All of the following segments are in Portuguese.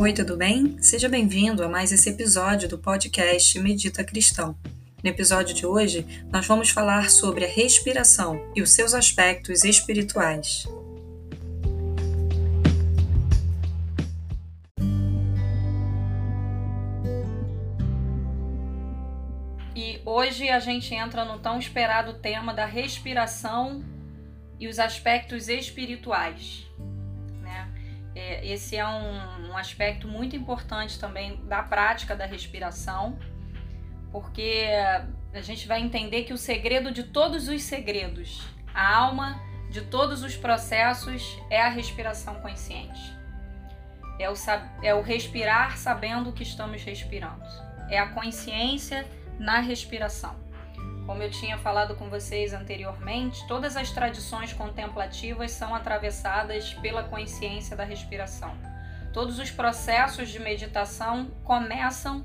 Oi, tudo bem? Seja bem-vindo a mais esse episódio do podcast Medita Cristão. No episódio de hoje, nós vamos falar sobre a respiração e os seus aspectos espirituais. E hoje a gente entra no tão esperado tema da respiração e os aspectos espirituais. É, esse é um, um aspecto muito importante também da prática da respiração, porque a gente vai entender que o segredo de todos os segredos, a alma de todos os processos é a respiração consciente. É o, é o respirar sabendo que estamos respirando. É a consciência na respiração. Como eu tinha falado com vocês anteriormente, todas as tradições contemplativas são atravessadas pela consciência da respiração. Todos os processos de meditação começam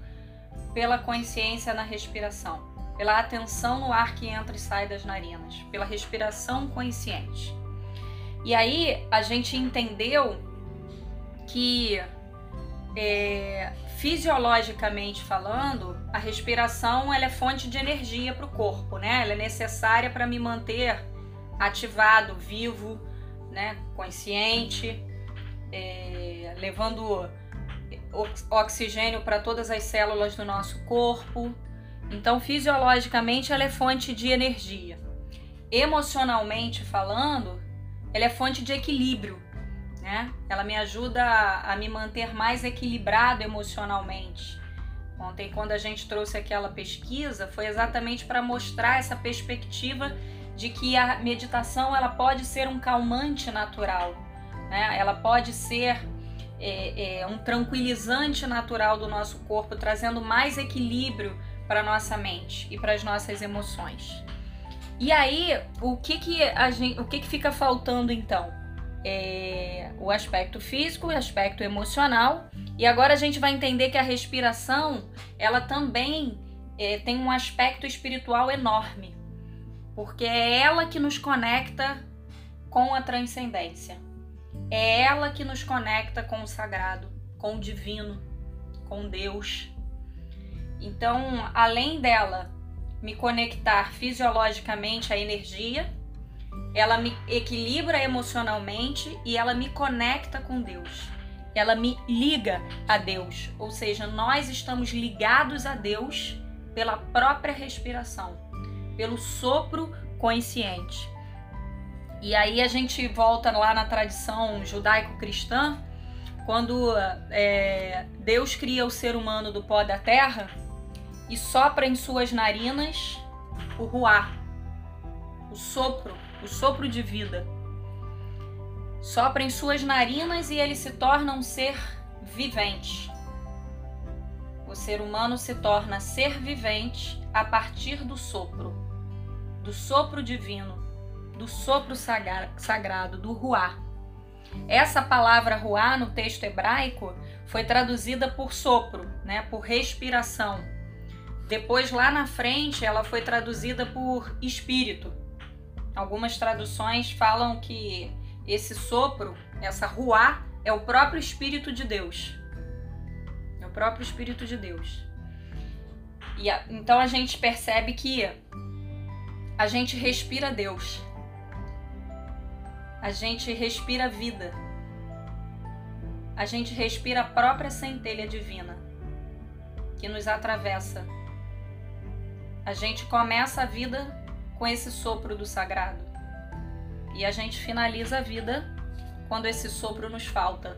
pela consciência na respiração, pela atenção no ar que entra e sai das narinas, pela respiração consciente. E aí a gente entendeu que é, fisiologicamente falando, a respiração ela é fonte de energia para o corpo, né? Ela é necessária para me manter ativado, vivo, né? Consciente, é, levando oxigênio para todas as células do nosso corpo. Então, fisiologicamente, ela é fonte de energia. Emocionalmente falando, ela é fonte de equilíbrio né? Ela me ajuda a, a me manter mais equilibrado emocionalmente. Ontem, quando a gente trouxe aquela pesquisa, foi exatamente para mostrar essa perspectiva de que a meditação ela pode ser um calmante natural, né? Ela pode ser é, é, um tranquilizante natural do nosso corpo, trazendo mais equilíbrio para nossa mente e para as nossas emoções. E aí, o que que a gente, o que que fica faltando então? É, o aspecto físico, o aspecto emocional. E agora a gente vai entender que a respiração, ela também é, tem um aspecto espiritual enorme, porque é ela que nos conecta com a transcendência. É ela que nos conecta com o sagrado, com o divino, com Deus. Então, além dela me conectar fisiologicamente à energia, ela me equilibra emocionalmente e ela me conecta com Deus. Ela me liga a Deus, ou seja, nós estamos ligados a Deus pela própria respiração, pelo sopro consciente. E aí a gente volta lá na tradição judaico-cristã, quando é, Deus cria o ser humano do pó da terra e sopra em suas narinas o ruá, o sopro o sopro de vida. Sopra em suas narinas e ele se torna um ser vivente. O ser humano se torna ser vivente a partir do sopro, do sopro divino, do sopro sagrado, do ruá. Essa palavra ruá no texto hebraico foi traduzida por sopro, né, por respiração. Depois lá na frente ela foi traduzida por espírito. Algumas traduções falam que esse sopro, essa ruá, é o próprio Espírito de Deus. É o próprio Espírito de Deus. E a, então a gente percebe que a gente respira Deus. A gente respira vida. A gente respira a própria centelha divina que nos atravessa. A gente começa a vida com esse sopro do sagrado. E a gente finaliza a vida quando esse sopro nos falta.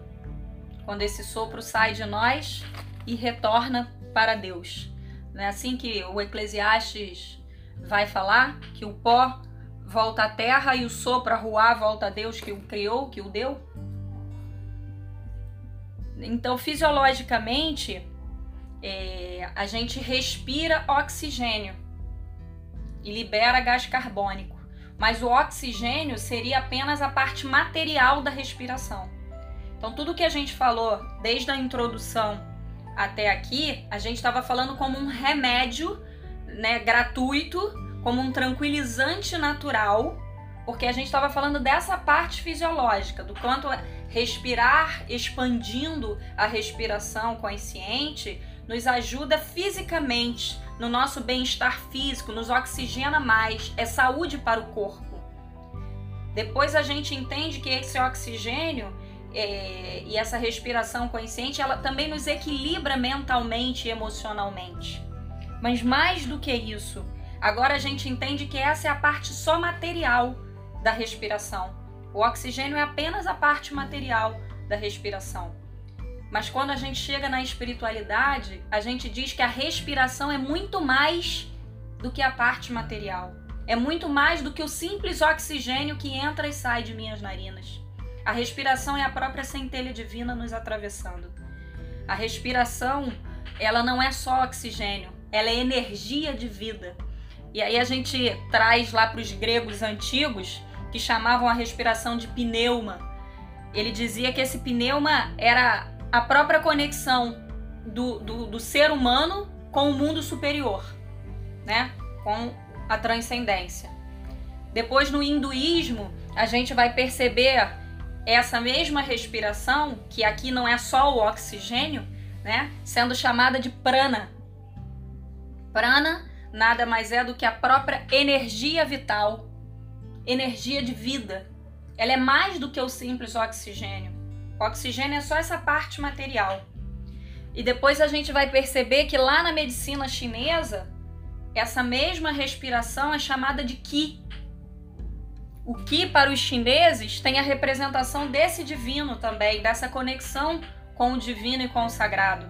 Quando esse sopro sai de nós e retorna para Deus. Não é assim que o Eclesiastes vai falar que o pó volta à terra e o sopro a ruar volta a Deus que o criou, que o deu? Então, fisiologicamente, é, a gente respira oxigênio e libera gás carbônico, mas o oxigênio seria apenas a parte material da respiração. Então, tudo que a gente falou desde a introdução até aqui, a gente estava falando como um remédio né, gratuito, como um tranquilizante natural porque a gente estava falando dessa parte fisiológica, do quanto respirar expandindo a respiração consciente nos ajuda fisicamente, no nosso bem-estar físico, nos oxigena mais, é saúde para o corpo. Depois a gente entende que esse oxigênio é, e essa respiração consciente, ela também nos equilibra mentalmente e emocionalmente. Mas mais do que isso, agora a gente entende que essa é a parte só material da respiração. O oxigênio é apenas a parte material da respiração. Mas quando a gente chega na espiritualidade, a gente diz que a respiração é muito mais do que a parte material. É muito mais do que o simples oxigênio que entra e sai de minhas narinas. A respiração é a própria centelha divina nos atravessando. A respiração, ela não é só oxigênio, ela é energia de vida. E aí a gente traz lá para os gregos antigos que chamavam a respiração de pneuma. Ele dizia que esse pneuma era a própria conexão do, do, do ser humano com o mundo superior, né? Com a transcendência. Depois no hinduísmo, a gente vai perceber essa mesma respiração, que aqui não é só o oxigênio, né? Sendo chamada de prana. Prana nada mais é do que a própria energia vital, energia de vida. Ela é mais do que o simples oxigênio. O oxigênio é só essa parte material. E depois a gente vai perceber que lá na medicina chinesa, essa mesma respiração é chamada de Qi. O Qi para os chineses tem a representação desse divino também, dessa conexão com o divino e com o sagrado.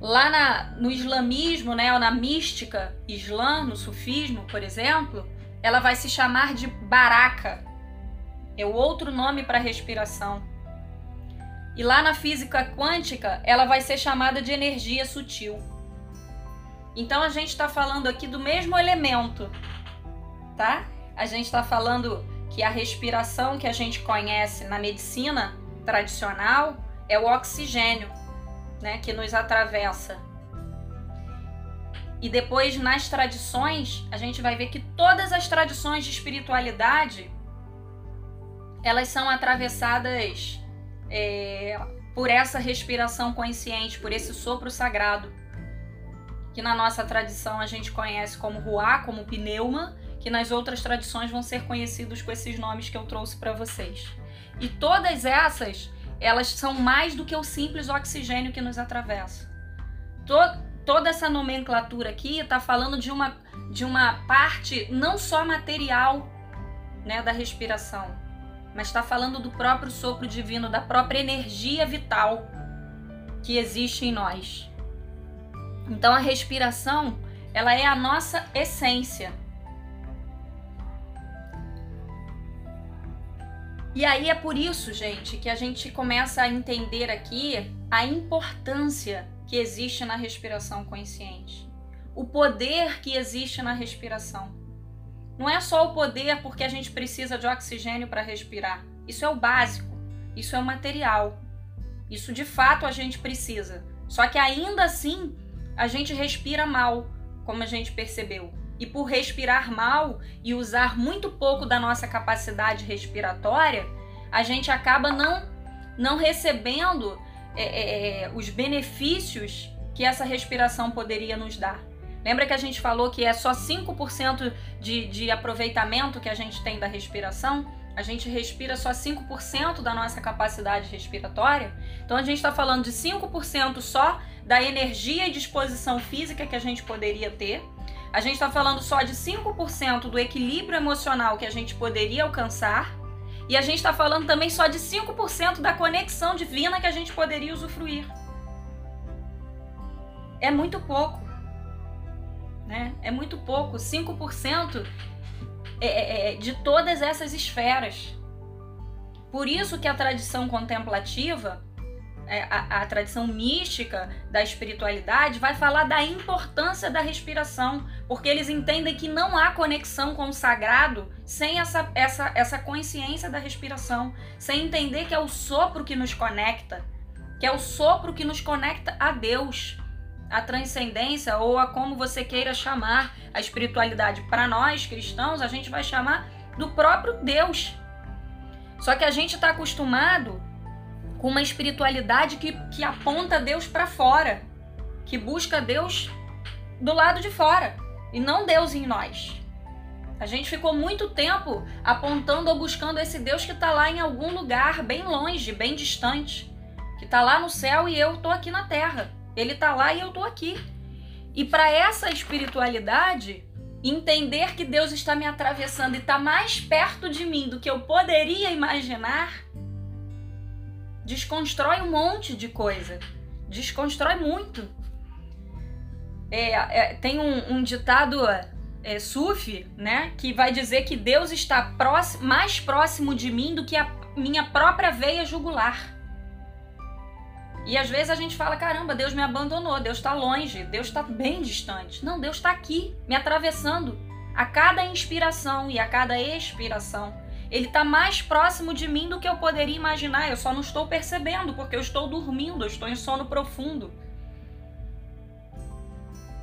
Lá na, no islamismo, né, ou na mística islã, no sufismo, por exemplo, ela vai se chamar de baraka, é o outro nome para respiração. E lá na física quântica, ela vai ser chamada de energia sutil. Então a gente está falando aqui do mesmo elemento, tá? A gente está falando que a respiração que a gente conhece na medicina tradicional é o oxigênio, né, que nos atravessa. E depois nas tradições, a gente vai ver que todas as tradições de espiritualidade elas são atravessadas é, por essa respiração consciente, por esse sopro sagrado, que na nossa tradição a gente conhece como ruá, como pneuma, que nas outras tradições vão ser conhecidos com esses nomes que eu trouxe para vocês. E todas essas, elas são mais do que o simples oxigênio que nos atravessa. toda essa nomenclatura aqui está falando de uma, de uma parte não só material né, da respiração, mas está falando do próprio sopro divino, da própria energia vital que existe em nós. Então a respiração, ela é a nossa essência. E aí é por isso, gente, que a gente começa a entender aqui a importância que existe na respiração consciente. O poder que existe na respiração. Não é só o poder porque a gente precisa de oxigênio para respirar. Isso é o básico. Isso é o material. Isso de fato a gente precisa. Só que ainda assim a gente respira mal, como a gente percebeu. E por respirar mal e usar muito pouco da nossa capacidade respiratória, a gente acaba não, não recebendo é, é, é os benefícios que essa respiração poderia nos dar. Lembra que a gente falou que é só 5% de, de aproveitamento que a gente tem da respiração? A gente respira só 5% da nossa capacidade respiratória. Então a gente está falando de 5% só da energia e disposição física que a gente poderia ter. A gente está falando só de 5% do equilíbrio emocional que a gente poderia alcançar. E a gente está falando também só de 5% da conexão divina que a gente poderia usufruir. É muito pouco né? É muito pouco, 5% é, é, é, de todas essas esferas. Por isso que a tradição contemplativa, é, a, a tradição mística da espiritualidade, vai falar da importância da respiração, porque eles entendem que não há conexão com o sagrado sem essa, essa, essa consciência da respiração, sem entender que é o sopro que nos conecta, que é o sopro que nos conecta a Deus a transcendência ou a como você queira chamar a espiritualidade. Para nós cristãos, a gente vai chamar do próprio Deus. Só que a gente está acostumado com uma espiritualidade que, que aponta Deus para fora, que busca Deus do lado de fora e não Deus em nós. A gente ficou muito tempo apontando ou buscando esse Deus que está lá em algum lugar, bem longe, bem distante, que está lá no céu e eu estou aqui na terra. Ele está lá e eu estou aqui. E para essa espiritualidade, entender que Deus está me atravessando e está mais perto de mim do que eu poderia imaginar, desconstrói um monte de coisa. Desconstrói muito. É, é, tem um, um ditado é, sufi, né, que vai dizer que Deus está próximo, mais próximo de mim do que a minha própria veia jugular. E às vezes a gente fala: caramba, Deus me abandonou, Deus está longe, Deus está bem distante. Não, Deus está aqui, me atravessando. A cada inspiração e a cada expiração. Ele está mais próximo de mim do que eu poderia imaginar. Eu só não estou percebendo, porque eu estou dormindo, eu estou em sono profundo.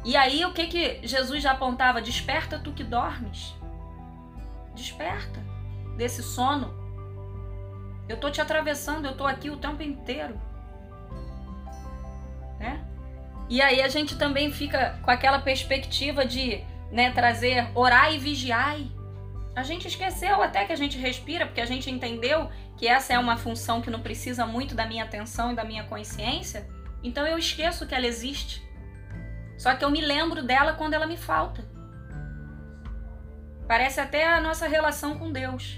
E aí, o que, que Jesus já apontava? Desperta tu que dormes. Desperta desse sono. Eu estou te atravessando, eu estou aqui o tempo inteiro E aí a gente também fica com aquela perspectiva de né, trazer orar e vigiai. A gente esqueceu até que a gente respira, porque a gente entendeu que essa é uma função que não precisa muito da minha atenção e da minha consciência. Então eu esqueço que ela existe. Só que eu me lembro dela quando ela me falta. Parece até a nossa relação com Deus.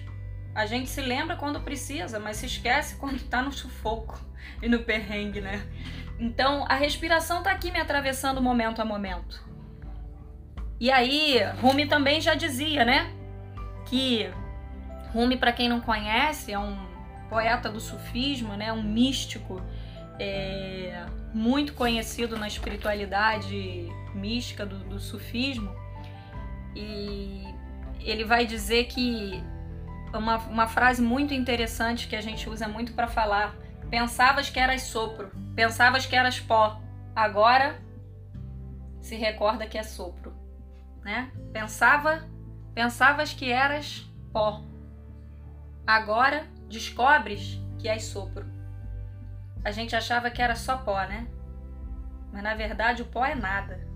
A gente se lembra quando precisa, mas se esquece quando está no sufoco e no perrengue, né? Então, a respiração está aqui me atravessando momento a momento. E aí, Rumi também já dizia, né? Que Rumi, para quem não conhece, é um poeta do sufismo, né? Um místico é, muito conhecido na espiritualidade mística do, do sufismo. E ele vai dizer que uma, uma frase muito interessante que a gente usa muito para falar Pensavas que eras sopro, pensavas que eras pó, agora se recorda que é sopro, né? Pensava, pensavas que eras pó, agora descobres que és sopro. A gente achava que era só pó, né? Mas na verdade o pó é nada.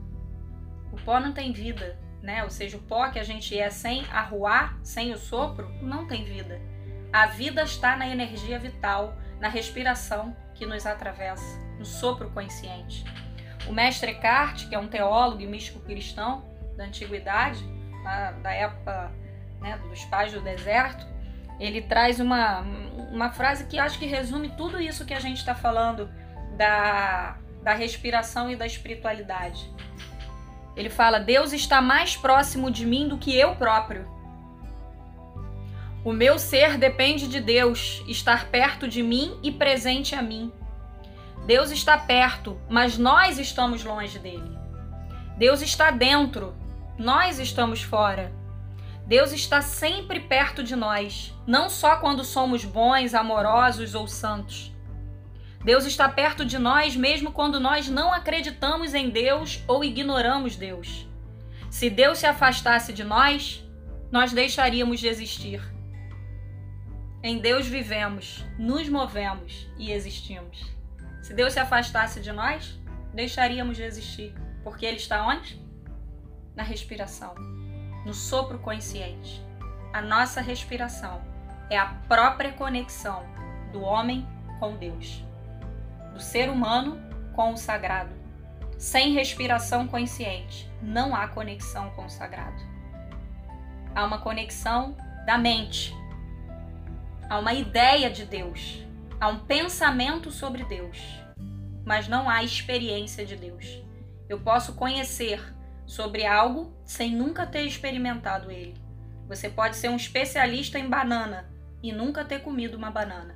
O pó não tem vida, né? Ou seja, o pó que a gente é sem arruar, sem o sopro, não tem vida. A vida está na energia vital, na respiração que nos atravessa, no sopro consciente. O mestre Eckhart, que é um teólogo e místico cristão da antiguidade, da, época né, dos pais do deserto, ele traz uma, uma frase que acho que resume tudo isso que a gente está falando da, da respiração e da espiritualidade. Ele fala: Deus está mais próximo de mim do que eu próprio. O meu ser depende de Deus estar perto de mim e presente a mim. Deus está perto, mas nós estamos longe dele. Deus está dentro, nós estamos fora. Deus está sempre perto de nós, não só quando somos bons, amorosos ou santos. Deus está perto de nós mesmo quando nós não acreditamos em Deus ou ignoramos Deus. Se Deus se afastasse de nós, nós deixaríamos de existir. Em Deus vivemos, nos movemos e existimos. Se Deus se afastasse de nós, deixaríamos de existir, porque Ele está onde? Na respiração, no sopro consciente. A nossa respiração é a própria conexão do homem com Deus, ser humano com o sagrado. Sem respiração consciente, não há conexão com o sagrado. Há uma conexão da mente há uma ideia de Deus, há um pensamento sobre Deus, mas não há experiência de Deus. Eu posso conhecer sobre algo sem nunca ter experimentado ele. Você pode ser um especialista em banana e nunca ter comido uma banana.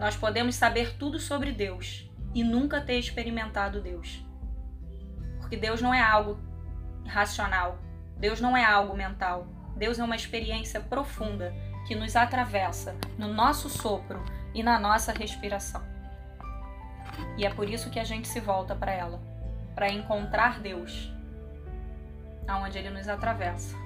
Nós podemos saber tudo sobre Deus e nunca ter experimentado Deus. Porque Deus não é algo racional, Deus não é algo mental, Deus é uma experiência profunda que nos atravessa no nosso sopro e na nossa respiração. E é por isso que a gente se volta para ela, para encontrar Deus, aonde ele nos atravessa.